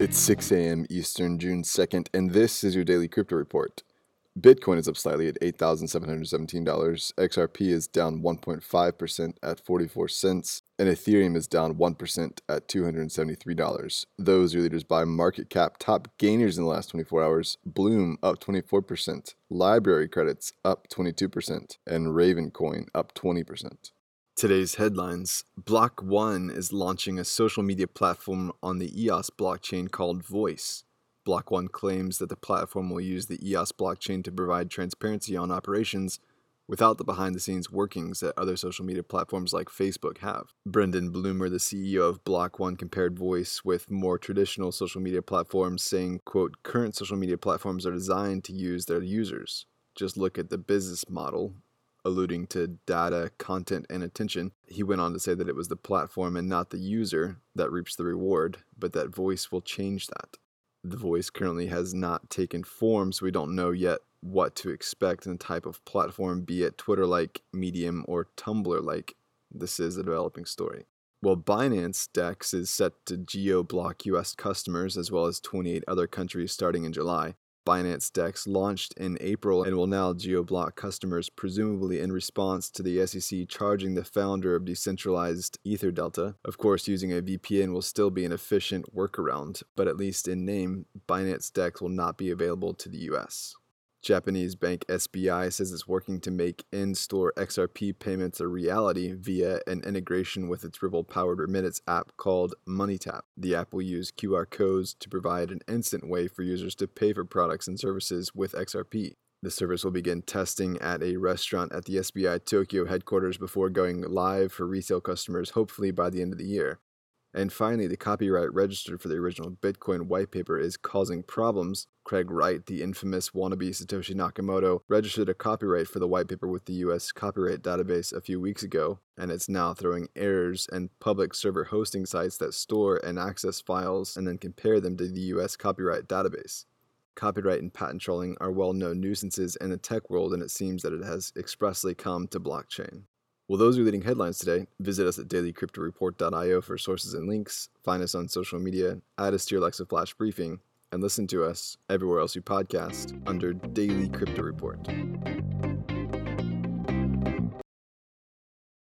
It's 6 a.m. Eastern, June 2nd, and this is your daily crypto report. Bitcoin is up slightly at $8,717. XRP is down 1.5% at 44 cents, and Ethereum is down 1% at $273. Those are leaders by market cap. Top gainers in the last 24 hours Bloom up 24%, Library credits up 22%, and Ravencoin up 20%. Today's headlines Block One is launching a social media platform on the EOS blockchain called Voice. Block One claims that the platform will use the EOS blockchain to provide transparency on operations without the behind the scenes workings that other social media platforms like Facebook have. Brendan Blumer, the CEO of Block One, compared Voice with more traditional social media platforms, saying, quote, current social media platforms are designed to use their users. Just look at the business model alluding to data, content, and attention. He went on to say that it was the platform and not the user that reaps the reward, but that voice will change that. The voice currently has not taken form, so we don't know yet what to expect in the type of platform, be it Twitter like, Medium, or Tumblr like. This is a developing story. Well, Binance DEX is set to geo block US customers as well as 28 other countries starting in July. Binance DEX launched in April and will now geoblock customers, presumably in response to the SEC charging the founder of decentralized EtherDelta. Of course, using a VPN will still be an efficient workaround, but at least in name, Binance DEX will not be available to the US. Japanese bank SBI says it's working to make in store XRP payments a reality via an integration with its Ripple powered remittance app called MoneyTap. The app will use QR codes to provide an instant way for users to pay for products and services with XRP. The service will begin testing at a restaurant at the SBI Tokyo headquarters before going live for retail customers, hopefully by the end of the year. And finally, the copyright registered for the original Bitcoin white paper is causing problems. Craig Wright, the infamous wannabe Satoshi Nakamoto, registered a copyright for the white paper with the US copyright database a few weeks ago, and it's now throwing errors and public server hosting sites that store and access files and then compare them to the US copyright database. Copyright and patent trolling are well known nuisances in the tech world, and it seems that it has expressly come to blockchain. Well, those are leading headlines today. Visit us at dailycryptoreport.io for sources and links. Find us on social media, add us to your Alexa Flash briefing, and listen to us everywhere else you podcast under Daily Crypto Report.